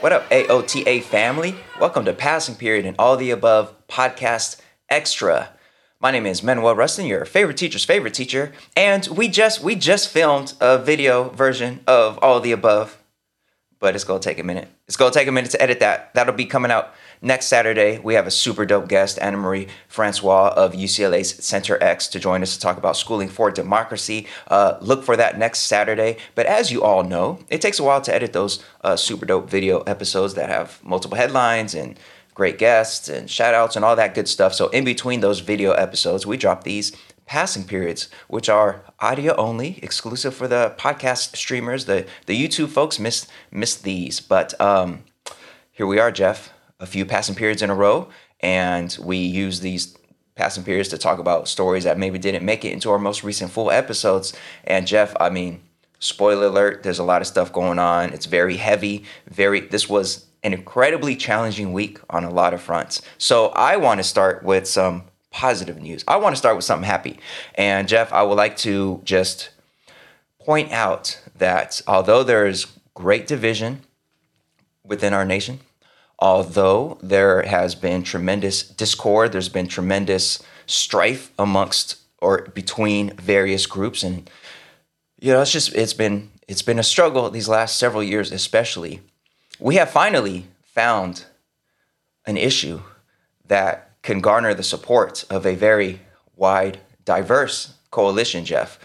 What up, AOTA family? Welcome to Passing Period and All the Above Podcast Extra. My name is Manuel Rustin, your favorite teacher's favorite teacher, and we just we just filmed a video version of All the Above, but it's gonna take a minute. It's gonna take a minute to edit that. That'll be coming out next Saturday. We have a super dope guest, Annamarie Francois of UCLA's Center X, to join us to talk about schooling for democracy. Uh, look for that next Saturday. But as you all know, it takes a while to edit those uh, super dope video episodes that have multiple headlines and great guests and shout outs and all that good stuff. So, in between those video episodes, we drop these passing periods, which are audio only, exclusive for the podcast streamers. The the YouTube folks missed missed these, but um, here we are, Jeff. A few passing periods in a row, and we use these passing periods to talk about stories that maybe didn't make it into our most recent full episodes. And Jeff, I mean, spoiler alert, there's a lot of stuff going on. It's very heavy. Very. This was an incredibly challenging week on a lot of fronts. So I want to start with some positive news. I want to start with something happy. And Jeff, I would like to just point out that although there is great division within our nation, although there has been tremendous discord, there's been tremendous strife amongst or between various groups and you know, it's just it's been it's been a struggle these last several years especially we have finally found an issue that can garner the support of a very wide, diverse coalition, Jeff.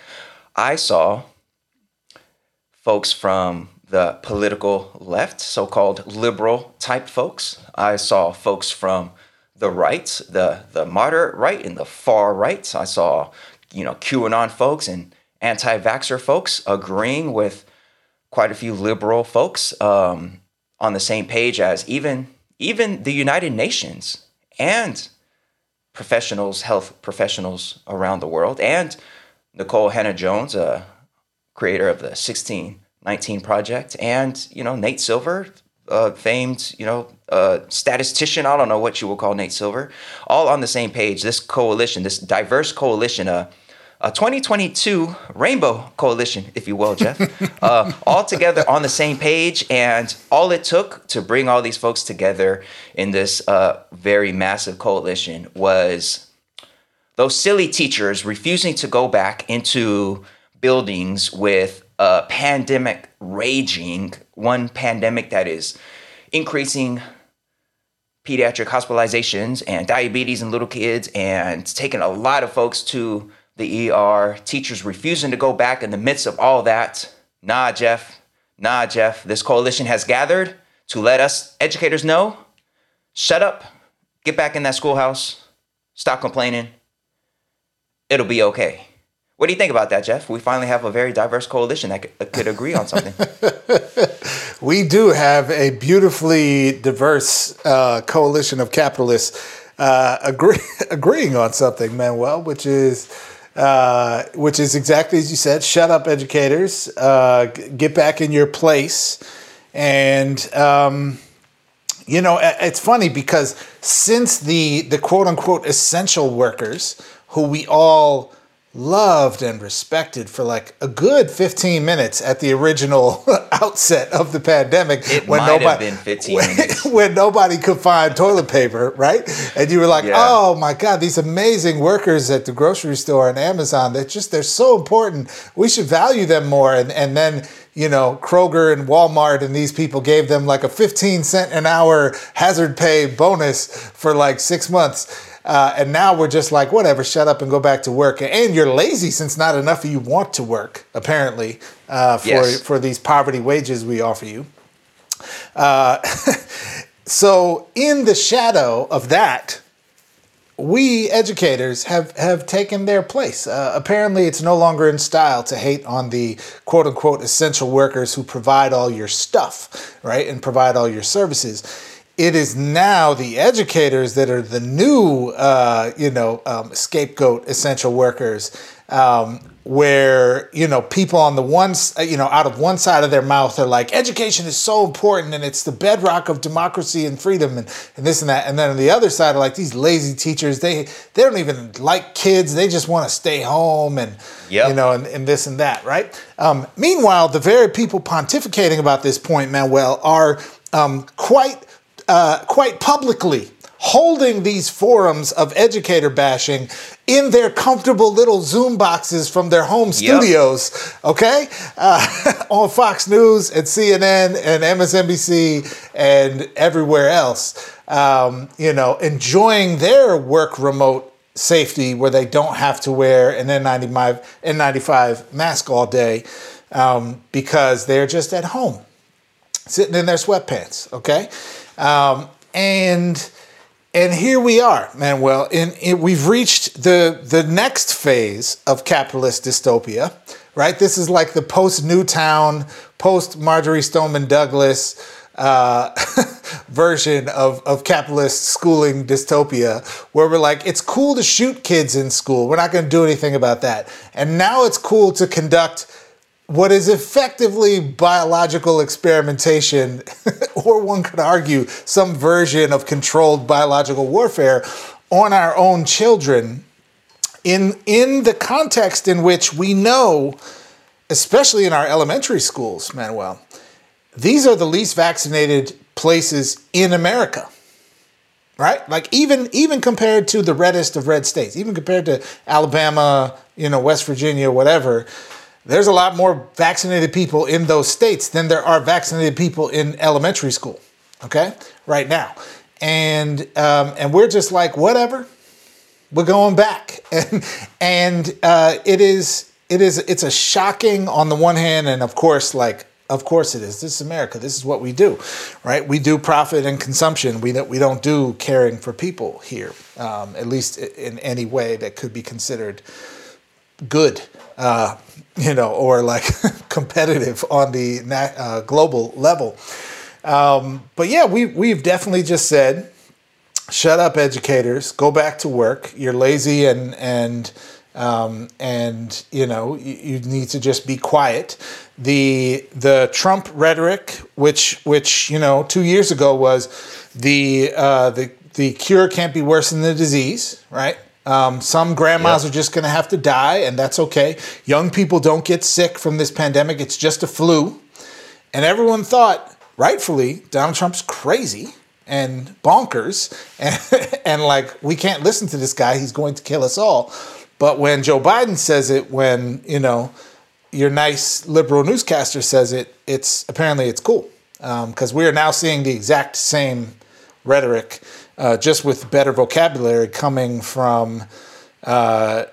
I saw folks from the political left, so called liberal type folks. I saw folks from the right, the, the moderate right, and the far right. I saw, you know, QAnon folks and anti vaxxer folks agreeing with quite a few liberal folks. Um, on the same page as even even the United Nations and professionals, health professionals around the world, and Nikole Hannah-Jones, a creator of the 1619 Project, and you know Nate Silver, uh, famed you know uh, statistician. I don't know what you will call Nate Silver, all on the same page. This coalition, this diverse coalition, uh, a 2022 Rainbow Coalition, if you will, Jeff, uh, all together on the same page. And all it took to bring all these folks together in this uh, very massive coalition was those silly teachers refusing to go back into buildings with pandemic raging, one pandemic that is increasing pediatric hospitalizations and diabetes in little kids and taking a lot of folks to the ER, teachers refusing to go back in the midst of all that. Nah, Jeff, nah, Jeff, this coalition has gathered to let us educators know shut up, get back in that schoolhouse, stop complaining. It'll be okay. What do you think about that, Jeff? We finally have a very diverse coalition that could, agree on something. we do have a beautifully diverse uh, coalition of capitalists uh, agree, agreeing on something, Manuel, which is uh, which is exactly as you said. Shut up, educators. Uh, get back in your place. And um, you know, it's funny because since the the quote unquote essential workers, who we all loved and respected for like a good 15 minutes at the original outset of the pandemic it when nobody been 15 when, when, nobody could find toilet paper right? And you were like yeah. oh my god these amazing workers at the grocery store and amazon they're just they're so important. We should value them more. And and then you know kroger and walmart and these people gave them like a 15 cent an hour hazard pay bonus for like six months uh, and now we're just like, whatever, shut up and go back to work. And you're lazy since not enough of you want to work, apparently, uh, for, yes. for these poverty wages we offer you. Uh, so, in the shadow of that, we educators have, have taken their place. Uh, apparently, it's no longer in style to hate on the quote unquote essential workers who provide all your stuff, right, and provide all your services it is now the educators that are the new, uh, you know, um, scapegoat essential workers, um, where you know people on the one, you know, out of one side of their mouth are like, education is so important and it's the bedrock of democracy and freedom and, and this and that, and then on the other side are like these lazy teachers. They they don't even like kids. They just want to stay home and yep. you know, and, and this and that, right? Um, meanwhile, the very people pontificating about this point, Manuel, are um, quite uh, quite publicly holding these forums of educator bashing in their comfortable little Zoom boxes from their home studios, yep. okay? Uh, on Fox News and CNN and MSNBC and everywhere else, um, you know, enjoying their work remote safety where they don't have to wear an N95, N95 mask all day um, because they're just at home, sitting in their sweatpants, okay? Um, and and here we are, Manuel. In, we've reached the the next phase of capitalist dystopia, right? This is like the post Newtown, post Marjory Stoneman Douglas uh, version of of capitalist schooling dystopia, where we're like, it's cool to shoot kids in school. We're not going to do anything about that. And now it's cool to conduct what is effectively biological experimentation, or one could argue some version of controlled biological warfare on our own children in, in the context in which we know, especially in our elementary schools, Manuel, these are the least vaccinated places in America. Right? Like even even compared to the reddest of red states, even compared to Alabama, you know, West Virginia, whatever, there's a lot more vaccinated people in those states than there are vaccinated people in elementary school. Okay, right now, and um, and we're just like whatever, we're going back, and and uh, it is it is it's a shocking on the one hand, and of course like of course it is. This is America. This is what we do, right? We do profit and consumption. We don't, we don't do caring for people here, um, at least in any way that could be considered good. Uh, you know, or like competitive on the uh, global level. Um, but yeah, we we've definitely just said, shut up, educators, go back to work. You're lazy and and um, and you know you, you, need to just be quiet. The the Trump rhetoric, which which you know two years ago was the uh, the the cure can't be worse than the disease, right? Um, some grandmas yep. are just going to have to die, and that's okay. Young people don't get sick from this pandemic, it's just a flu. And everyone thought, rightfully, Donald Trump's crazy and bonkers, and, and like, we can't listen to this guy, he's going to kill us all. But when Joe Biden says it, when, you know, your nice liberal newscaster says it, it's apparently it's cool because um, we are now seeing the exact same rhetoric uh, just with better vocabulary coming from, uh,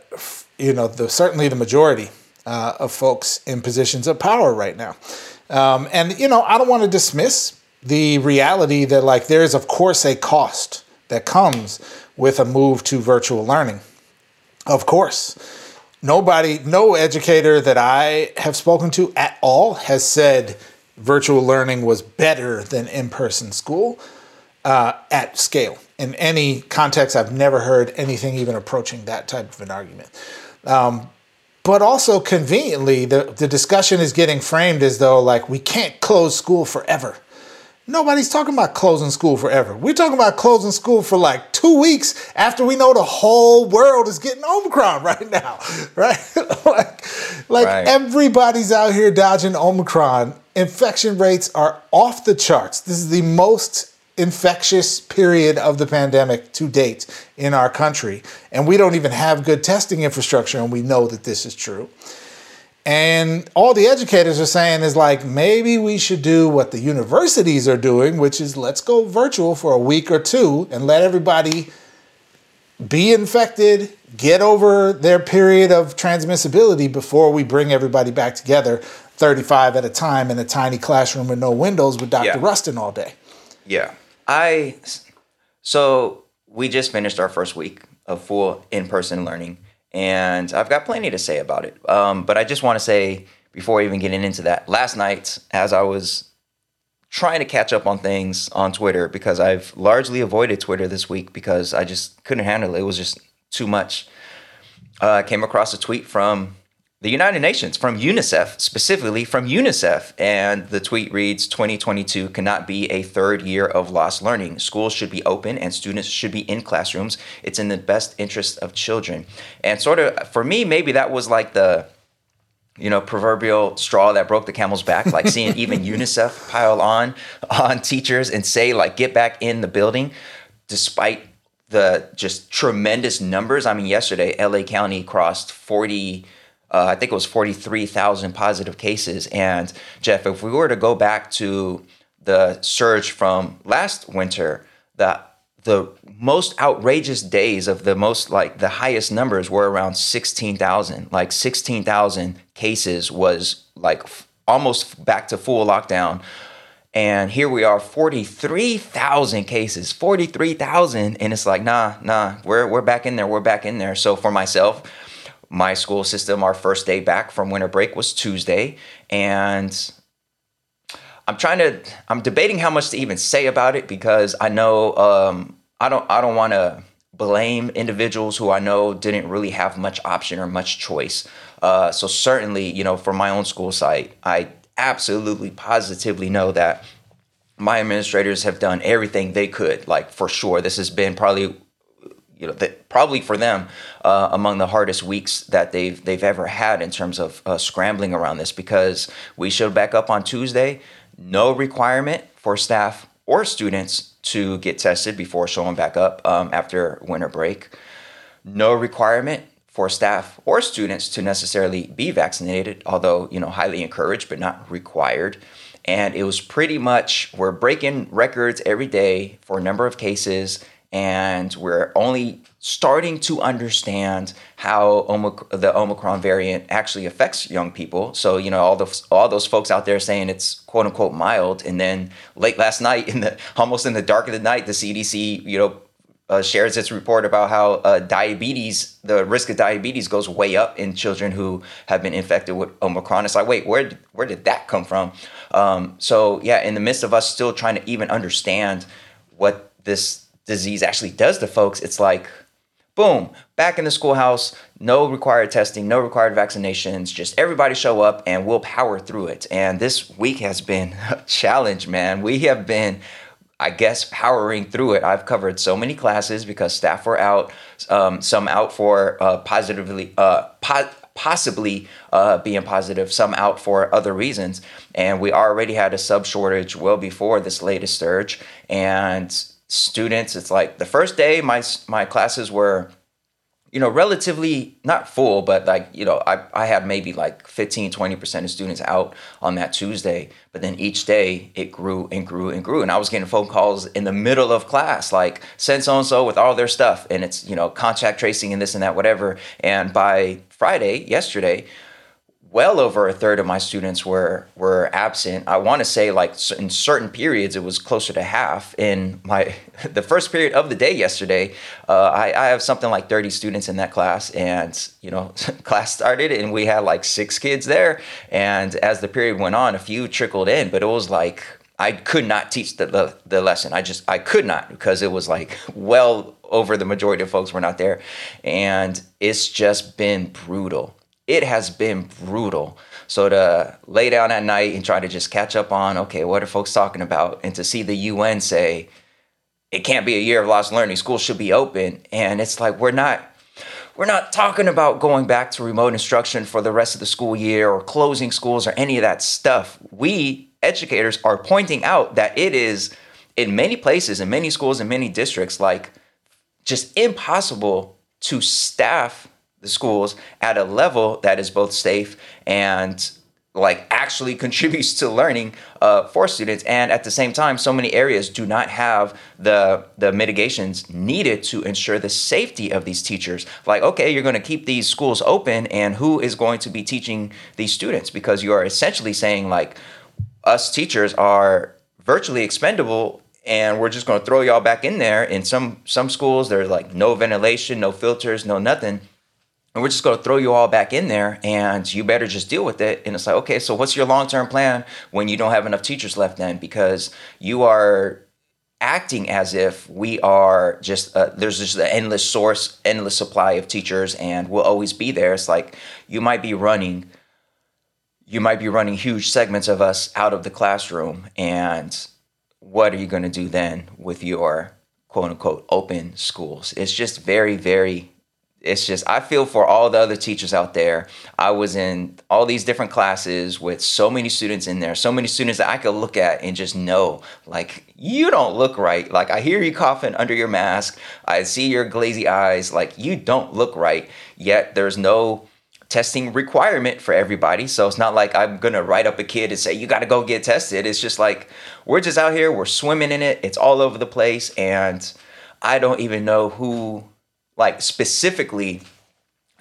you know, the, certainly the majority uh, of folks in positions of power right now. Um, and, you know, I don't want to dismiss the reality that, like, there is, of course, a cost that comes with a move to virtual learning. Of course. Nobody, no educator that I have spoken to at all has said virtual learning was better than in person school uh, at scale. In any context, I've never heard anything even approaching that type of an argument. Um, but also conveniently, the, the discussion is getting framed as though like we can't close school forever. Nobody's talking about closing school forever. We're talking about closing school for like two weeks after we know the whole world is getting Omicron right now, right? like, like right. everybody's out here dodging Omicron. Infection rates are off the charts. This is the most infectious period of the pandemic to date in our country. And we don't even have good testing infrastructure, and we know that this is true. And all the educators are saying is like, maybe we should do what the universities are doing, which is let's go virtual for a week or two and let everybody be infected, get over their period of transmissibility before we bring everybody back together 35 at a time in a tiny classroom with no windows with Dr. Yeah. Rustin all day. Yeah. I so we just finished our first week of full in-person learning, and I've got plenty to say about it. Um, but I just want to say before even getting into that, last night as I was trying to catch up on things on Twitter because I've largely avoided Twitter this week because I just couldn't handle it. It was just too much. Uh, I came across a tweet from the United Nations, from UNICEF, specifically from UNICEF. And the tweet reads 2022 cannot be a third year of lost learning. Schools should be open and students should be in classrooms. It's in the best interest of children. And sort of for me, maybe that was like the you know, proverbial straw that broke the camel's back, like seeing even UNICEF pile on on teachers and say like get back in the building despite the just tremendous numbers. I mean, yesterday LA County crossed 40 uh, I think it was 43,000 positive cases and Jeff, if we were to go back to the surge from last winter, the the most outrageous days of the most like the highest numbers were around 16,000. Like 16,000 cases was like f- almost back to full lockdown. And here we are 43,000 cases, 43,000 and it's like nah, nah, we're we're back in there, we're back in there. So for myself, my school system our first day back from winter break was Tuesday and I'm trying to I'm debating how much to even say about it because I know um, I don't I don't want to blame individuals who I know didn't really have much option or much choice. Uh, so certainly, you know, for my own school site, I absolutely positively know that my administrators have done everything they could. Like for sure, this has been probably you know, that probably for them uh, among the hardest weeks that they've they've ever had in terms of uh, scrambling around this because we showed back up on Tuesday no requirement for staff or students to get tested before showing back up um, after winter break. No requirement for staff or students to necessarily be vaccinated, although you know highly encouraged but not required. And it was pretty much we're breaking records every day for a number of cases and we're only starting to understand how Omic- the Omicron variant actually affects young people. So you know all those all those folks out there saying it's quote unquote mild, and then late last night in the almost in the dark of the night, the CDC you know uh, shares its report about how uh, diabetes, the risk of diabetes goes way up in children who have been infected with Omicron. It's like, wait, where where did that come from? Um, so yeah, in the midst of us still trying to even understand what this disease actually does to folks, it's like, boom, back in the schoolhouse, no required testing, no required vaccinations, just everybody show up and we'll power through it. And this week has been a challenge, man. We have been I guess powering through it. I've covered so many classes because staff were out, um, some out for uh, positively, uh, po- possibly uh, being positive, some out for other reasons. And we already had a sub shortage well before this latest surge. And students. It's like the first day my my classes were you know relatively not full but like you know I, I had maybe like 15 20% of students out on that tuesday but then each day it grew and grew and grew and i was getting phone calls in the middle of class like send so and so with all their stuff and it's you know contact tracing and this and that whatever and by friday yesterday well over a third of my students were were absent. I want to say like in certain periods it was closer to half. In my the first period of the day yesterday, uh, I, I have something like 30 students in that class, and you know class started and we had like six kids there. And as the period went on, a few trickled in, but it was like I could not teach the, the, the lesson. I just I could not because it was like well over the majority of folks were not there, and it's just been brutal it has been brutal. So to lay down at night and try to just catch up on, okay, what are folks talking about? And to see the UN say, it can't be a year of lost learning, schools should be open. And it's like, we're not. We're not talking about going back to remote instruction for the rest of the school year or closing schools or any of that stuff. We educators are pointing out that it is in many places, in many schools, in many districts, like just impossible to staff the schools at a level that is both safe and like actually contributes to learning uh, for students. And at the same time so many areas do not have the the mitigations needed to ensure the safety of these teachers. Like okay you're going to keep these schools open and who is going to be teaching these students? Because you are essentially saying like us teachers are virtually expendable and we're just going to throw y'all back in there. In some some schools there's like no ventilation no filters no nothing and we're just going to throw you all back in there and you better just deal with it. And it's like okay so what's your long-term plan when you don't have enough teachers left then? Because you are acting as if we are just uh, there's just an endless source endless supply of teachers and we'll always be there. It's like you might be running you might be running huge segments of us out of the classroom. And what are you going to do then with your quote unquote open schools? It's just very very it's just I feel for all the other teachers out there. I was in all these different classes with so many students in there, so many students that I could look at and just know, like, you don't look right. Like I hear you coughing under your mask. I see your glazy eyes. Like you don't look right. Yet there's no testing requirement for everybody. So it's not like I'm gonna write up a kid and say, you gotta go get tested. It's just like we're just out here, we're swimming in it, it's all over the place, and I don't even know who like specifically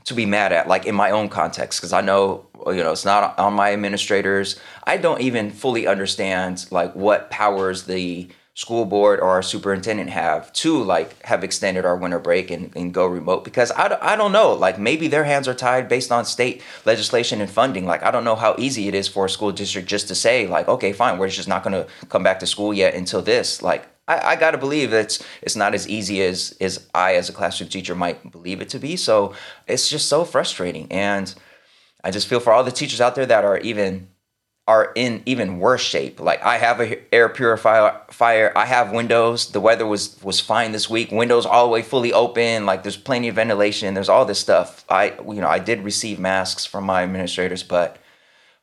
to be mad at like in my own context because i know you know it's not on my administrators. I don't even fully understand like what powers the school board or our superintendent have to like have extended our winter break and, and go remote because I, I don't know. Like maybe their hands are tied based on state legislation and funding. Like i don't know how easy it is for a school district just to say like okay fine we're just not going to come back to school yet until this. Like I, I got to believe it's it's not as easy as as I as a classroom teacher might believe it to be. So it's just so frustrating, and I just feel for all the teachers out there that are even are in even worse shape. Like I have a air purifier, fire. I have windows. The weather was was fine this week. Windows all the way fully open. Like there's plenty of ventilation. There's all this stuff. I you know I did receive masks from my administrators, but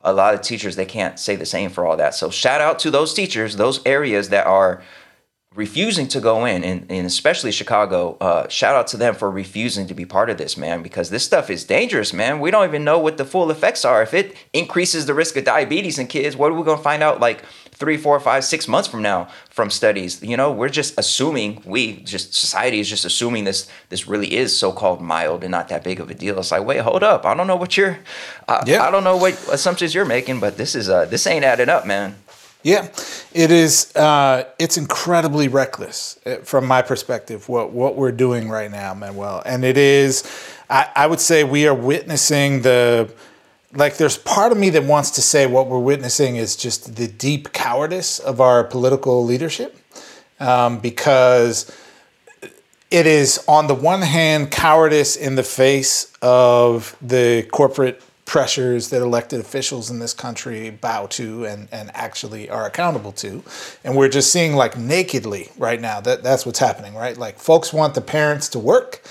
a lot of teachers they can't say the same for all that. So shout out to those teachers, those areas that are refusing to go in, and, and especially Chicago, uh, shout out to them for refusing to be part of this, man, because this stuff is dangerous, man. We don't even know what the full effects are. If it increases the risk of diabetes in kids, what are we going to find out like three, four, five, six months from now from studies? You know, we're just assuming, we just, society is just assuming this, this really is so called mild and not that big of a deal. It's like, wait, hold up. I don't know what you're, uh, yeah. I don't know what assumptions you're making, but this is, uh, this ain't adding up, man. Yeah, it is. Uh, it's incredibly reckless uh, from my perspective. What what we're doing right now, Manuel, and it is. I, I would say we are witnessing the. Like, there's part of me that wants to say what we're witnessing is just the deep cowardice of our political leadership, um, because it is on the one hand cowardice in the face of the corporate pressures that elected officials in this country bow to and, and actually are accountable to. And we're just seeing like nakedly right now that that's what's happening, right? Like folks want the parents to work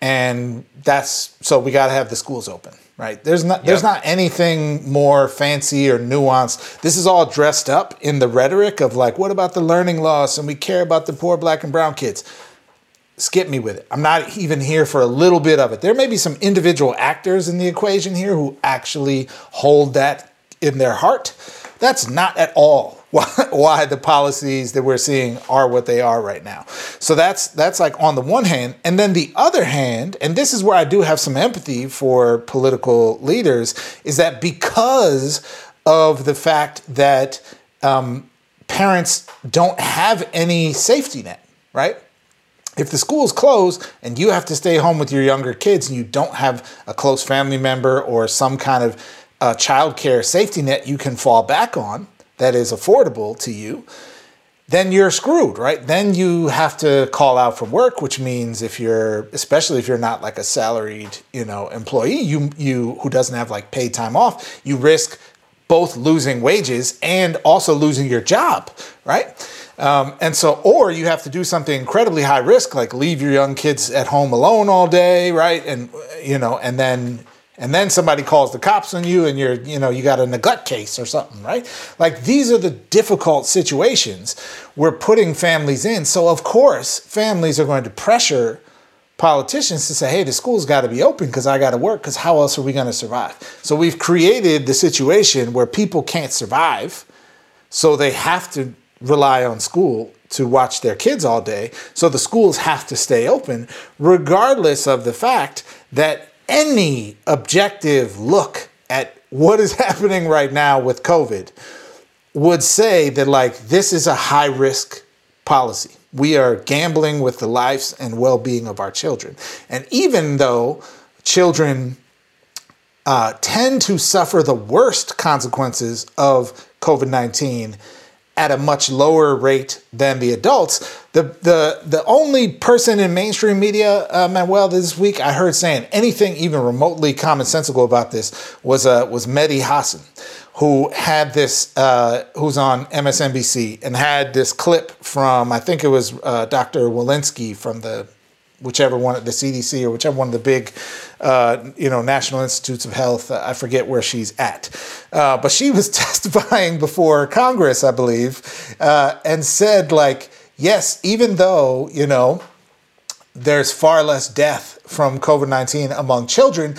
and that's so we got to have the schools open right there's not yep. there's not anything more fancy or nuanced this is all dressed up in the rhetoric of like what about the learning loss and we care about the poor black and brown kids skip me with it. I'm not even here for a little bit of it. There may be some individual actors in the equation here who actually hold that in their heart. That's not at all why, the policies that we're seeing are what they are right now. So that's that's like on the one hand, and then the other hand, and this is where I do have some empathy for political leaders, is that because of the fact that um, parents don't have any safety net, right? If the school's closed and you have to stay home with your younger kids and you don't have a close family member or some kind of uh, child care safety net you can fall back on that is affordable to you, then you're screwed, right? Then you have to call out from work, which means if you're, especially if you're not like a salaried, you know, employee, you you who doesn't have like paid time off, you risk both losing wages and also losing your job, right? Um, and so, or you have to do something incredibly high risk, like leave your young kids at home alone all day, right? And you know, and then and then somebody calls the cops on you, and you're you know you got a neglect case or something, right? Like these are the difficult situations we're putting families in. So of course, families are going to pressure politicians to say, hey, the school's got to be open because I got to work because how else are we going to survive? So we've created the situation where people can't survive, so they have to rely on school to watch their kids all day. So the schools have to stay open, regardless of the fact that any objective look at what is happening right now with COVID would say that, like, this is a high risk policy. We are gambling with the lives and well being of our children. And even though children uh, tend to suffer the worst consequences of COVID 19 at a much lower rate than the adults. The the the only person in mainstream media, uh, Manuel, this week I heard saying anything even remotely commonsensical about this was uh, was Mehdi Hasan, who had this uh, who's on MSNBC and had this clip from I think it was uh, Dr. Walensky from the whichever one, the CDC or whichever one of the big, uh, you know, National Institutes of Health. I forget where she's at, uh, but she was testifying before Congress, I believe, uh, and said like, yes, even though you know there's far less death from COVID nineteen among children,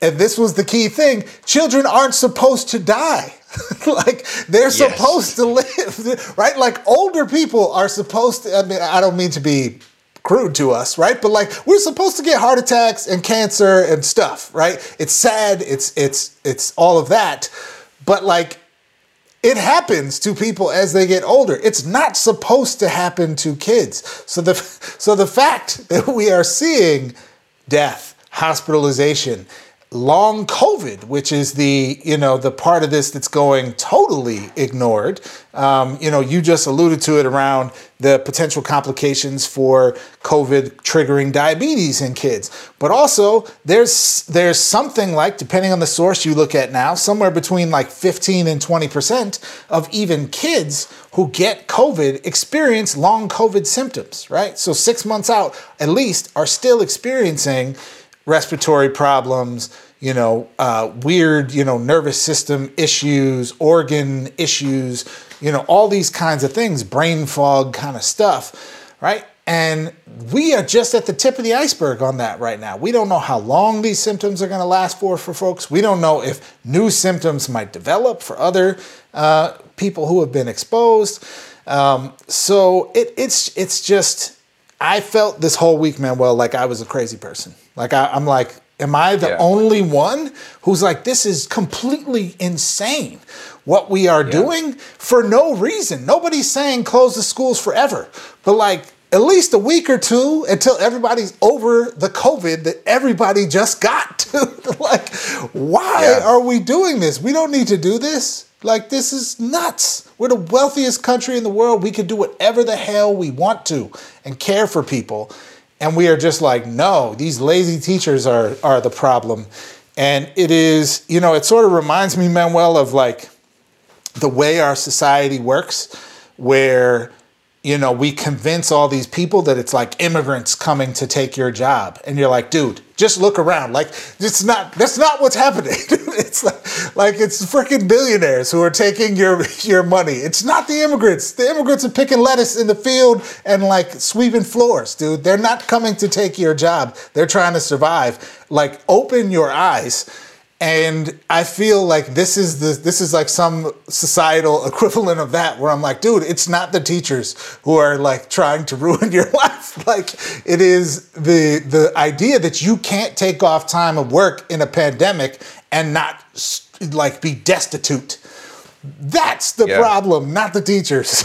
and this was the key thing: children aren't supposed to die. like they're yes. supposed to live, right? Like older people are supposed to. I mean, I don't mean to be crude to us, right? But like we're supposed to get heart attacks and cancer and stuff, right? It's sad, it's it's it's all of that. But like it happens to people as they get older. It's not supposed to happen to kids. So the so the fact that we are seeing death, hospitalization, long COVID, which is the you know the part of this that's going totally ignored. Um, you know, you just alluded to it around the potential complications for COVID triggering diabetes in kids, but also there's there's something like depending on the source you look at now, somewhere between like 15 and 20 percent of even kids who get COVID experience long COVID symptoms. Right, so six months out at least are still experiencing respiratory problems, you know, uh, weird, you know, nervous system issues, organ issues, you know, all these kinds of things, brain fog kind of stuff, right? And we are just at the tip of the iceberg on that right now. We don't know how long these symptoms are going to last for for folks. We don't know if new symptoms might develop for other uh, people who have been exposed. Um, so it, it's it's just I felt this whole week, man. Well, like I was a crazy person. Like I, am like, am I the yeah. only one who's like, this is completely insane what we are yeah. doing for no reason? Nobody's saying close the schools forever, but like at least a week or two until everybody's over the COVID that everybody just got to. like, why yeah. are we doing this? We don't need to do this. Like, this is nuts. We're the wealthiest country in the world. We can do whatever the hell we want to and care for people. And we are just like, no, these lazy teachers are, are the problem. And it is, you know, it sort of reminds me, Manuel, of like the way our society works, where you know, we convince all these people that it's like immigrants coming to take your job. And you're like, dude, just look around. Like, it's not, that's not what's happening. it's like, like it's freaking billionaires who are taking your, your money. It's not the immigrants. The immigrants are picking lettuce in the field and like sweeping floors, dude. They're not coming to take your job. They're trying to survive. Like, open your eyes and I feel like this is the this is like some societal equivalent of that where I'm like, dude, it's not the teachers who are like trying to ruin your life. like it is the the idea that you can't take off time of work in a pandemic and not like be destitute. That's the yeah. problem, not the teachers.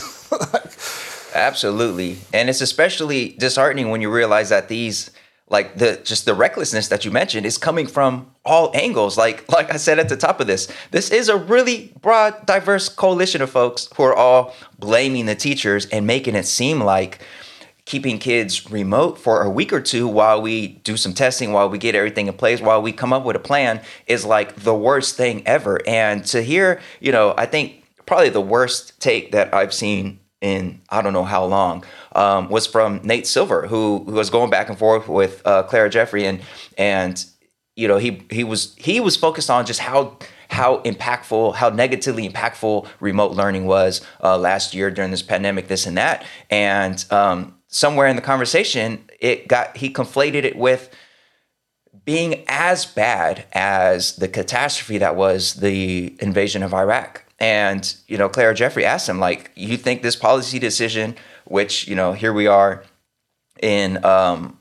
Absolutely. And it's especially disheartening when you realize that these like the just the recklessness that you mentioned is coming from all angles. Like like i said at the top of this this is a really broad diverse coalition of folks who are all blaming the teachers and making it seem like keeping kids remote for a week or two while we do some testing while we get everything in place while we come up with a plan is like the worst thing ever. And to hear you know i think probably the worst take that i've seen in I don't know how long um, was from Nate Silver, who, who was going back and forth with uh, Clara Jeffrey, and and you know he he was he was focused on just how how impactful, how negatively impactful remote learning was uh, last year during this pandemic, this and that, and um, somewhere in the conversation, it got he conflated it with being as bad as the catastrophe that was the invasion of Iraq. And, you know, Clara Jeffrey asked him, like, you think this policy decision, which, you know, here we are in um,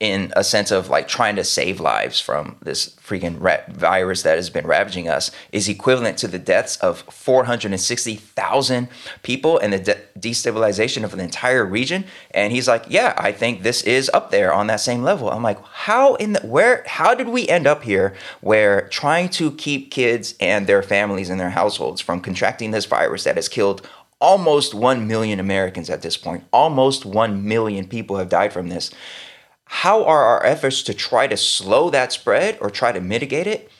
in a sense of like trying to save lives from this freaking rat virus that has been ravaging us is equivalent to the deaths of 460,000 people and the de- destabilization of an entire region. And he's like yeah I think this is up there on that same level. I'm like how in the where how did we end up here where trying to keep kids and their families and their households from contracting this virus that has killed almost 1 million Americans at this point? Almost 1 million people have died from this how are our efforts to try to slow that spread or try to mitigate it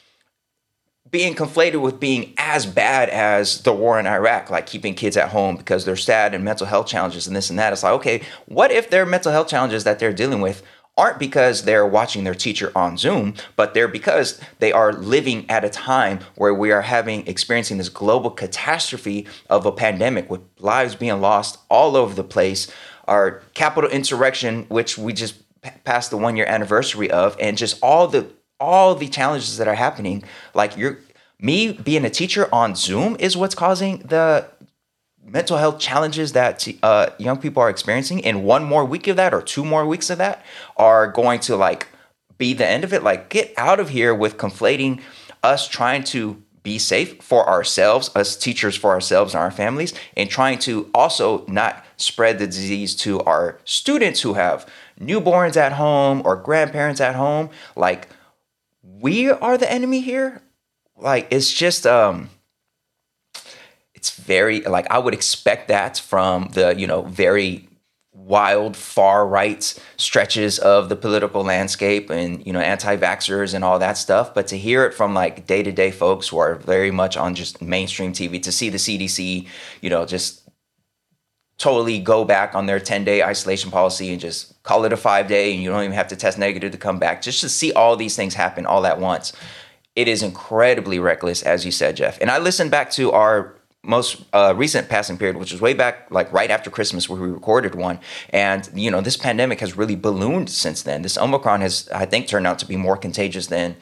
being conflated with being as bad as the war in Iraq, like keeping kids at home because they're sad and mental health challenges and this and that. It's like, okay, what if their mental health challenges that they're dealing with aren't because they're watching their teacher on Zoom, but they're because they are living at a time where we are having experiencing this global catastrophe of a pandemic with lives being lost all over the place. Our Capitol insurrection, which we just passed the one year anniversary of, and just all the all the challenges that are happening. Like you're me being a teacher on Zoom is what's causing the mental health challenges that uh, young people are experiencing and one more week of that or two more weeks of that are going to like be the end of it like get out of here with conflating us trying to be safe for ourselves us teachers for ourselves and our families and trying to also not spread the disease to our students who have newborns at home or grandparents at home like we are the enemy here? Like it's just um it's very like I would expect that from the you know very wild far right stretches of the political landscape and you know anti-vaxxers and all that stuff. But to hear it from like day-to-day folks who are very much on just mainstream tv to see the cdc you know just totally go back on their 10-day isolation policy and just call it a five day and you don't even have to test negative to come back just to see all these things happen all at once it is incredibly reckless as you said jeff and i listened back to our most uh, recent passing period, which was way back, like right after Christmas, where we recorded one. And you know, this pandemic has really ballooned since then. This Omicron has, I think, turned out to be more contagious than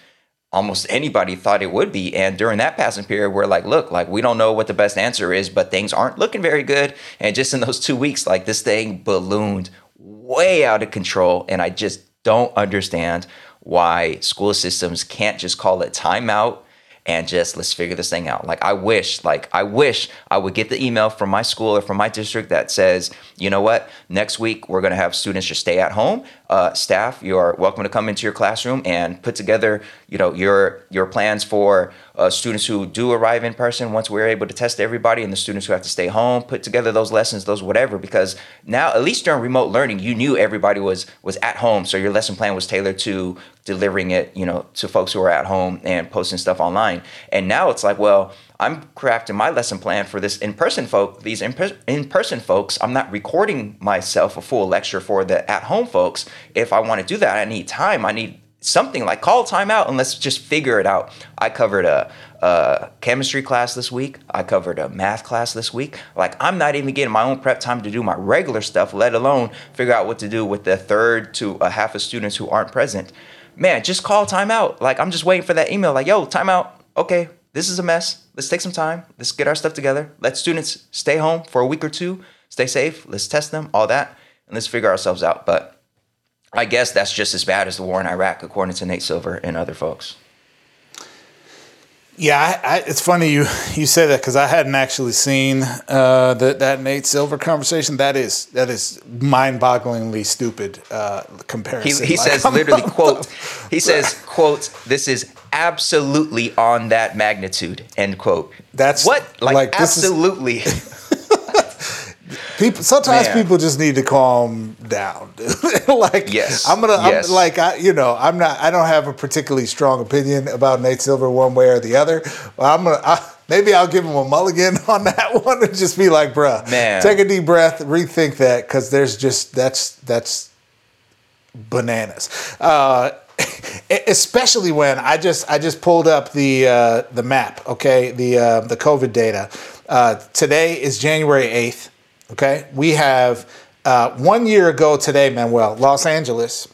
almost anybody thought it would be. And during that passing period, we're like, look, like we don't know what the best answer is, but things aren't looking very good. And just in those two weeks, like this thing ballooned way out of control. And I just don't understand why school systems can't just call it timeout and just let's figure this thing out. Like I wish, like I wish I would get the email from my school or from my district that says, you know what, next week we're gonna have students just stay at home. Uh, staff, you're welcome to come into your classroom and put together, you know, your your plans for uh, students who do arrive in person. Once we're able to test everybody and the students who have to stay home put together those lessons those whatever because now at least during remote learning you knew everybody was was at home. So your lesson plan was tailored to delivering it you know to folks who are at home and posting stuff online. And now it's like well I'm crafting my lesson plan for this in-person folk, these in-person folks. I'm not recording myself a full lecture for the at-home folks. If I want to do that, I need time. I need something like call time out and let's just figure it out. I covered a, a, chemistry class this week. I covered a math class this week. Like I'm not even getting my own prep time to do my regular stuff, let alone figure out what to do with the third to a half of students who aren't present. Man, just call time out. Like I'm just waiting for that email. Like, yo, time out. Okay, this is a mess. Let's take some time. Let's get our stuff together. Let students stay home for a week or two. Stay safe. Let's test them. All that, and let's figure ourselves out. But I guess that's just as bad as the war in Iraq, according to Nate Silver and other folks. Yeah, I, I, it's funny you you say that because I hadn't actually seen uh, that that Nate Silver conversation. That is that is mind-bogglingly stupid uh, comparison. He, he like, says literally quote. He says quote. This is absolutely on that magnitude. End quote. That's what like, like absolutely. People sometimes Man. people just need to calm down. like yes, I'm gonna yes. I'm, like I you know I'm not I don't have a particularly strong opinion about Nate Silver one way or the other. I'm gonna I, maybe I'll give him a mulligan on that one and just be like, bruh, Man. take a deep breath, rethink that because there's just that's that's bananas. Uh, especially when I just I just pulled up the uh, the map. Okay, the uh, the COVID data. Uh, today is January eighth. Okay, we have uh, one year ago today, Manuel, Los Angeles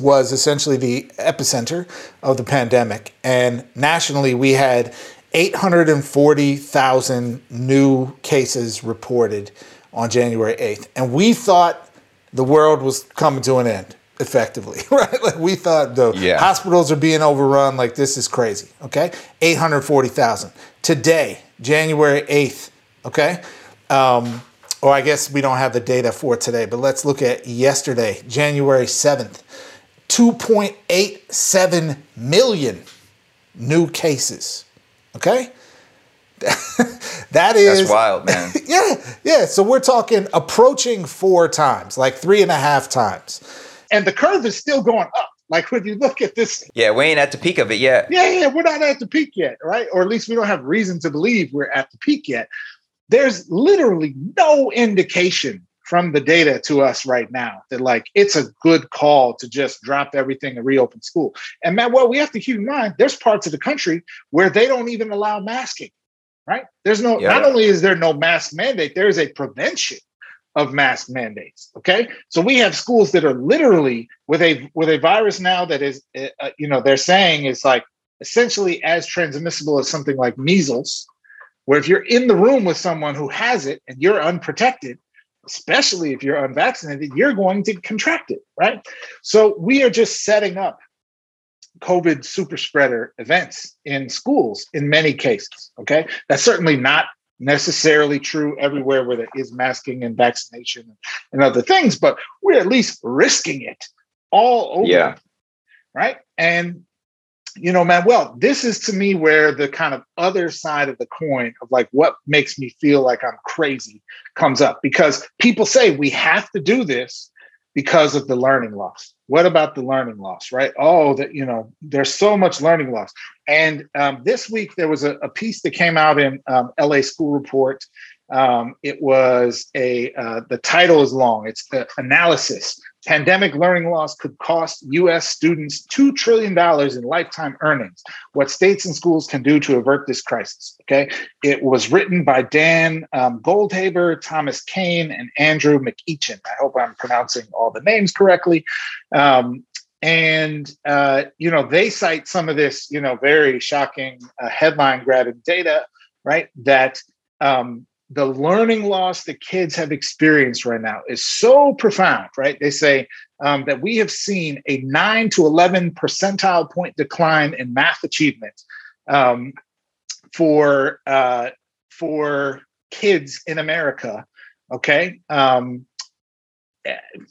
was essentially the epicenter of the pandemic, and nationally we had 840,000 new cases reported on January 8th, and we thought the world was coming to an end effectively, right? Like we thought the yeah. hospitals are being overrun, like this is crazy, okay? 840,000. Today, January 8th, okay? Um, or I guess we don't have the data for today, but let's look at yesterday, January 7th. 2.87 million new cases. Okay? that is That's wild, man. yeah, yeah. So we're talking approaching four times, like three and a half times. And the curve is still going up. Like when you look at this. Yeah, we ain't at the peak of it yet. Yeah, yeah, we're not at the peak yet, right? Or at least we don't have reason to believe we're at the peak yet there's literally no indication from the data to us right now that like it's a good call to just drop everything and reopen school. And man, well, we have to keep in mind there's parts of the country where they don't even allow masking, right? There's no, yeah. not only is there no mask mandate, there is a prevention of mask mandates. Okay, so we have schools that are literally with a with a virus now that is, uh, you know, they're saying is like essentially as transmissible as something like measles, where if you're in the room with someone who has it and you're unprotected, especially if you're unvaccinated, you're going to contract it, right? So we are just setting up COVID super spreader events in schools in many cases. Okay. That's certainly not necessarily true everywhere where there is masking and vaccination and other things, but we're at least risking it all over. Yeah. Right. And you know, man, well, this is to me where the kind of other side of the coin of like what makes me feel like I'm crazy comes up because people say we have to do this because of the learning loss. What about the learning loss, right? Oh, that, you know, there's so much learning loss. And um, this week there was a, a, piece that came out in um, LA School Report. Um, it was a, uh, the title is long, it's the analysis Pandemic learning loss could cost US students $2 trillion in lifetime earnings. What states and schools can do to avert this crisis. Okay. It was written by Dan um, Goldhaber, Thomas Kane, and Andrew McEachin. I hope I'm pronouncing all the names correctly. Um, and uh, you know they cite some of this you know very shocking uh, headline grabbing data right that um, the learning loss that kids have experienced right now is so profound, right? They say um, that we have seen a 9 to 11 percentile point decline in math achievement um, for, uh, for kids in America, okay, um,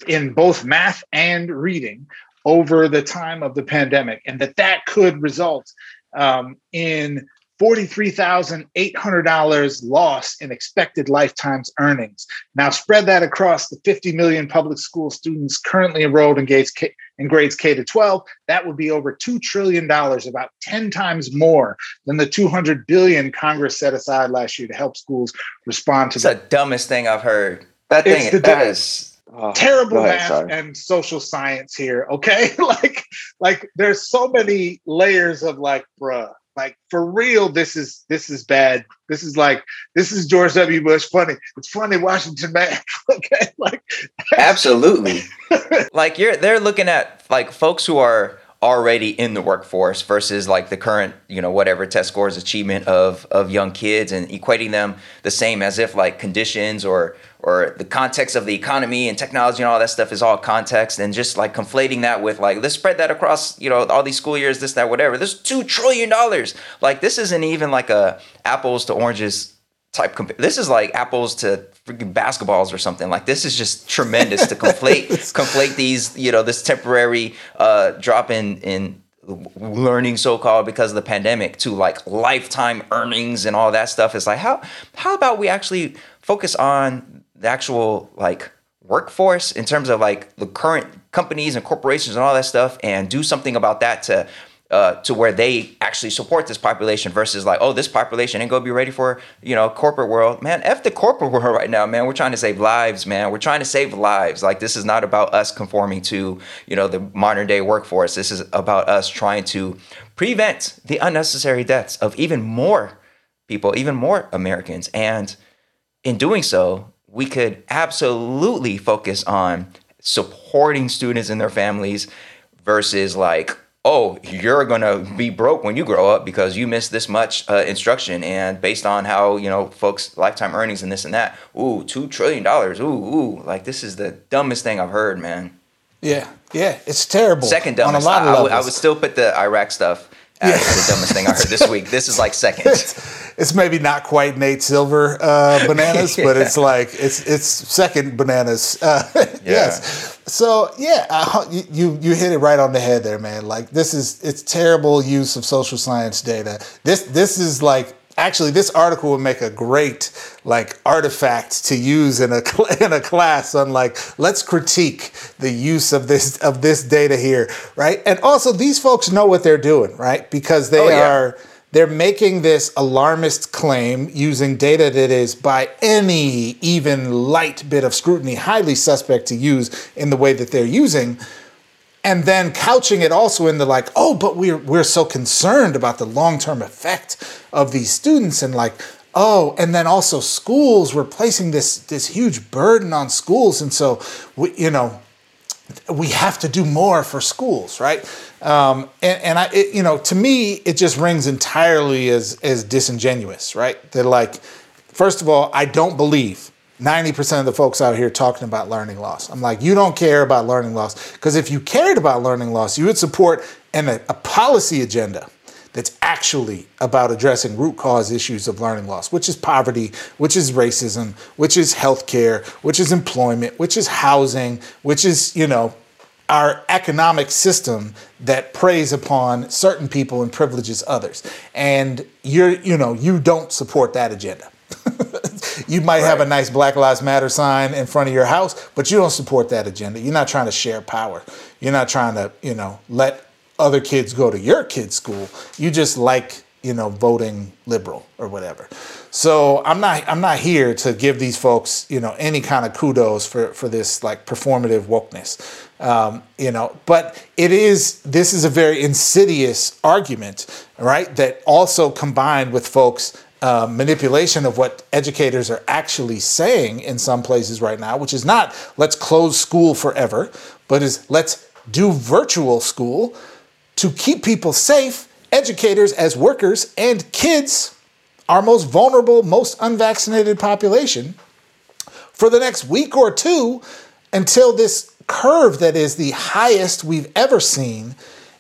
in both math and reading over the time of the pandemic, and that that could result um, in $43,800 loss in expected lifetime's earnings. Now, spread that across the 50 million public school students currently enrolled in grades K, in grades K to 12. That would be over $2 trillion, about 10 times more than the 200 billion Congress set aside last year to help schools respond to it's the dumbest thing I've heard. That thing, it's the that is Oh, terrible ahead, math sorry. and social science here okay like like there's so many layers of like bruh like for real, this is this is bad. This is like this is George W. Bush funny. It's funny Washington man. okay, like absolutely. like you're they're looking at like folks who are already in the workforce versus like the current you know whatever test scores achievement of of young kids and equating them the same as if like conditions or or the context of the economy and technology and all that stuff is all context and just like conflating that with like let's spread that across you know all these school years this that whatever. There's two trillion dollars. Like this isn't even like a apples to oranges type comp- this is like apples to freaking basketballs or something. Like this is just tremendous to conflate conflate these you know this temporary uh drop in in learning so called because of the pandemic to like lifetime earnings and all that stuff. Is like how how about we actually focus on the actual like workforce in terms of like the current companies and corporations and all that stuff and do something about that to uh, to where they actually support this population versus like, oh, this population ain't gonna be ready for you know corporate world, man. F the corporate world right now, man. We're trying to save lives, man. We're trying to save lives. Like this is not about us conforming to you know the modern day workforce. This is about us trying to prevent the unnecessary deaths of even more people, even more Americans, and in doing so, we could absolutely focus on supporting students and their families versus like oh you're gonna be broke when you grow up because you missed this much uh, instruction and based on how you know folks lifetime earnings and this and that. Ooh two trillion dollars. Ooh ooh like this is the dumbest thing i've heard man. Yeah yeah it's terrible second dumbest on a lot of I, levels. I, would still put the iraq stuff as yeah. the dumbest thing i heard this week this is like second it's maybe not quite Nate Silver uh, bananas, yeah. but it's like it's it's second bananas. Uh, yeah. Yes. So yeah, uh, you you hit it right on the head there, man. Like this is it's terrible use of social science data. This this is like actually this article would make a great like artifact to use in a in a class on like let's critique the use of this of this data here right and also these folks know what they're doing right because they oh, yeah. are they're making this alarmist claim using data that is, by any even light bit of scrutiny, highly suspect to use in the way that they're using. And then couching it also in the like, oh, but we're we're so concerned about the long-term effect of these students and like, oh, and then also schools, we're placing this this huge burden on schools. And so we, you know, we have to do more for schools, right? Um, and, and I, it, you know, to me, it just rings entirely as as disingenuous, right? That like, first of all, I don't believe 90% of the folks out here talking about learning loss. I'm like, you don't care about learning loss because if you cared about learning loss, you would support an, a, a policy agenda that's actually about addressing root cause issues of learning loss, which is poverty, which is racism, which is healthcare, which is employment, which is housing, which is, you know, our economic system that preys upon certain people and privileges others. And you're, you know, you don't support that agenda. you might right. have a nice Black Lives Matter sign in front of your house, but you don't support that agenda. You're not trying to share power. You're not trying to, you know, let other kids go to your kid's school. You just like, you know, voting liberal or whatever. So I'm not I'm not here to give these folks, you know, any kind of kudos for for this like performative wokeness. Um, you know, but it is this is a very insidious argument, right? That also combined with folks uh, manipulation of what educators are actually saying in some places right now, which is not let's close school forever, but is let's do virtual school to keep people safe, educators as workers, and kids, our most vulnerable, most unvaccinated population, for the next week or two until this curve that is the highest we've ever seen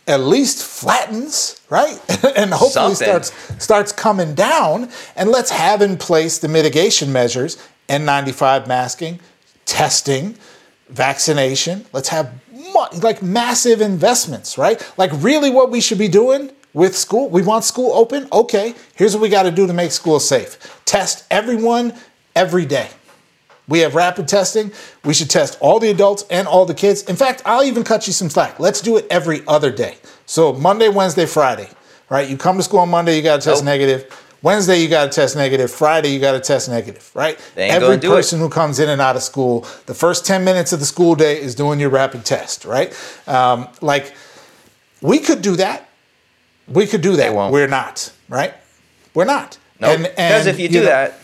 at least flattens, right? and hopefully Something. starts starts coming down. And let's have in place the mitigation measures, N95 masking, testing, vaccination. Let's have like massive investments, right? Like really what we should be doing with school. We want school open. Okay, here's what we got to do to make school safe. Test everyone every day. We have rapid testing. We should test all the adults and all the kids. In fact, I'll even cut you some slack. Let's do it every other day. So Monday, Wednesday, Friday, right? You come to school on Monday, you got to test nope. negative. Wednesday you got to test negative. Friday you got to test negative, right? Every person who comes in and out of school, the first 10 minutes of the school day is doing your rapid test, right? Um, like we could do that. We could do that. We're not, right? We're not. No, nope. because if you do know, that,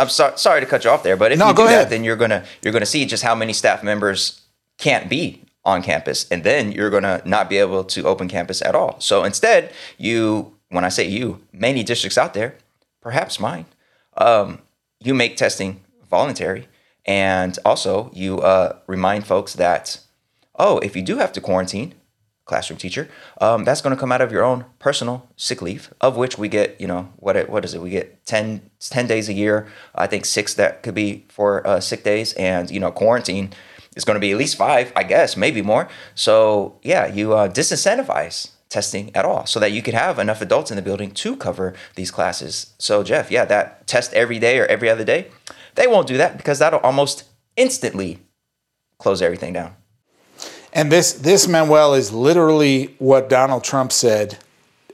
I'm so, sorry to cut you off there, but if no, you do that, then you're gonna you're gonna see just how many staff members can't be on campus, and then you're gonna not be able to open campus at all. So instead, you when I say you, many districts out there, perhaps mine, um, you make testing voluntary. And also, you uh, remind folks that, oh, if you do have to quarantine, classroom teacher, um, that's going to come out of your own personal sick leave, of which we get, you know, what it, what is it? We get 10, 10 days a year. I think six that could be for uh, sick days. And, you know, quarantine is going to be at least five, I guess, maybe more. So, yeah, you uh, disincentivize testing at all so that you could have enough adults in the building to cover these classes. So, Jeff, yeah, that test every day or every other day, they won't do that because that'll almost instantly close everything down. And this, this Manuel, is literally what Donald Trump said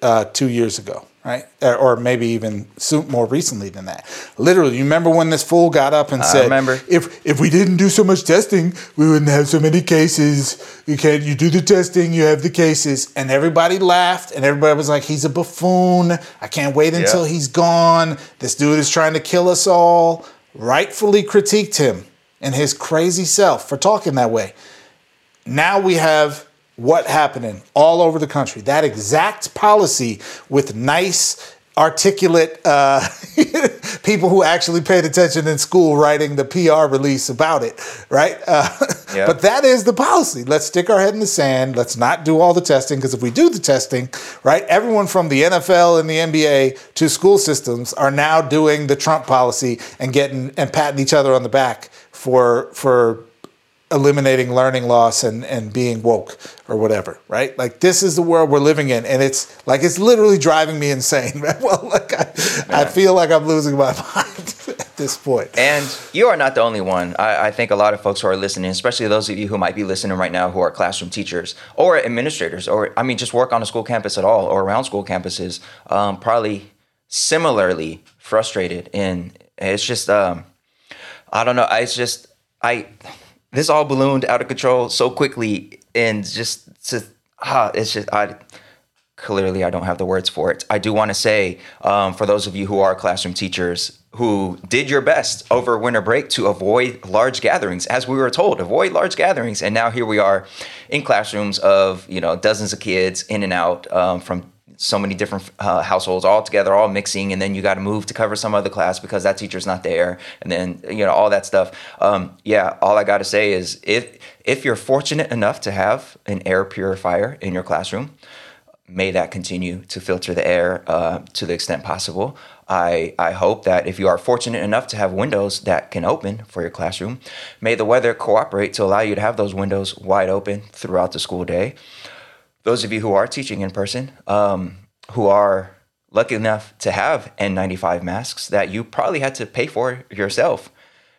uh, two years ago right? Or maybe even more recently than that. Literally, you remember when this fool got up and I said, remember. "If if we didn't do so much testing, we wouldn't have so many cases. You can't. You do the testing, you have the cases." And everybody laughed, and everybody was like, "He's a buffoon. I can't wait until yeah. he's gone. This dude is trying to kill us all." Rightfully critiqued him and his crazy self for talking that way. Now we have what happening all over the country. That exact policy with nice, articulate uh, people who actually paid attention in school writing the PR release about it, right? Uh, yep. But that is the policy. Let's stick our head in the sand. Let's not do all the testing because if we do the testing, right, everyone from the NFL and the NBA to school systems are now doing the Trump policy and getting and patting each other on the back for for eliminating learning loss and, and being woke or whatever, right? Like this is the world we're living in, and it's like it's literally driving me insane. well, like I, I feel like I'm losing my mind. at this point. And you are not the only one. I, I, think a lot of folks who are listening, especially those of you who might be listening right now who are classroom teachers or administrators, or I mean, just work on a school campus at all or around school campuses, um, probably similarly frustrated. And it's just, um, I don't know. It's just, I, this all ballooned out of control so quickly. And just to, ah, it's just, I, clearly I don't have the words for it. I do want to say, um, for those of you who are classroom teachers who did your best over winter break to avoid large gatherings, as we were told, avoid large gatherings, and now here we are in classrooms of you know dozens of kids in and out um, from so many different uh, households all together all mixing and then you got to move to cover some other class because that teacher's not there and then you know all that stuff um, yeah all i got to say is if if you're fortunate enough to have an air purifier in your classroom may that continue to filter the air uh, to the extent possible. I, I hope that if you are fortunate enough to have windows that can open for your classroom, may the weather cooperate to allow you to have those windows wide open throughout the school day. Those of you who are teaching in person, um, who are lucky enough to have N95 masks that you probably had to pay for yourself,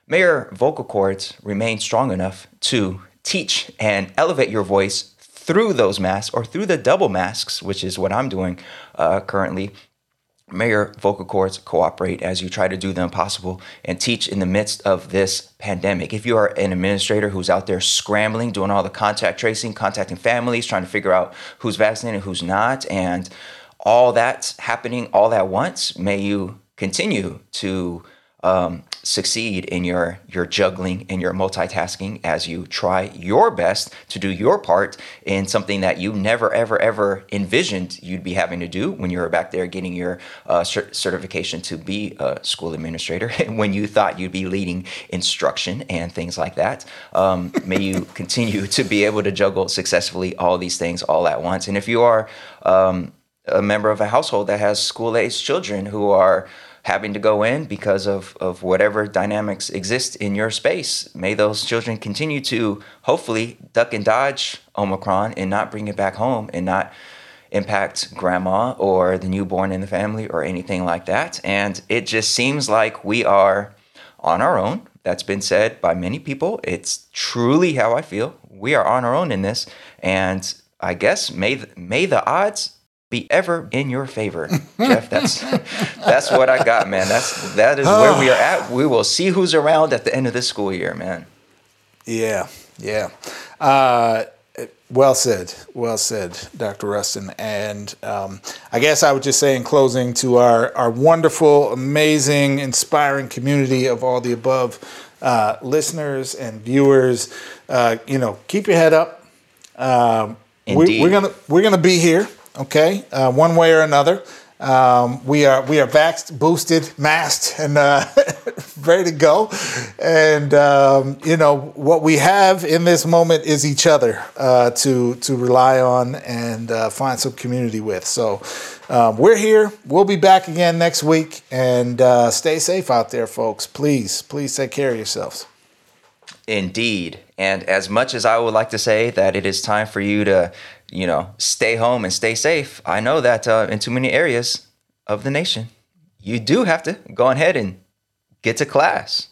may your vocal cords remain strong enough to teach and elevate your voice through those masks or through the double masks, which is what I'm doing uh, currently, may your vocal cords cooperate as you try to do the impossible and teach in the midst of this pandemic. If you are an administrator who's out there scrambling, doing all the contact tracing, contacting families, trying to figure out who's vaccinated, who's not, and all that's happening all at once, may you continue to um, succeed in your your juggling and your multitasking as you try your best to do your part in something that you never ever ever envisioned you'd be having to do when you were back there getting your uh, cert- certification to be a school administrator and when you thought you'd be leading instruction and things like that. Um, may you continue to be able to juggle successfully all these things all at once. And if you are um, a member of a household that has school age children who are having to go in because of, of whatever dynamics exist in your space. May those children continue to hopefully duck and dodge Omicron and not bring it back home and not impact grandma or the newborn in the family or anything like that. And it just seems like we are on our own. That's been said by many people. It's truly how I feel. We are on our own in this. And I guess may may the odds be ever in your favor, Jeff. That's that's what I got, man. That's that is where we are at. We will see who's around at the end of this school year, man. Yeah, yeah. Uh, well said, well said, Dr. Rustin. And um, I guess I would just say in closing to our our wonderful, amazing, inspiring community of all the above uh, listeners and viewers, uh, you know, keep your head up. Um, we, we're gonna we're gonna be here okay, uh, one way or another. Um, we are we are vaxxed, boosted, masked, and uh, ready to go. And um, you know what we have in this moment is each other uh, to to rely on and uh, find some community with. So um, we're here. We'll be back again next week. And uh, stay safe out there, folks. Please, please take care of yourselves. Indeed. And as much as I would like to say that it is time for you to you know, stay home and stay safe. I know that uh, in too many areas of the nation, you do have to go ahead and get to class.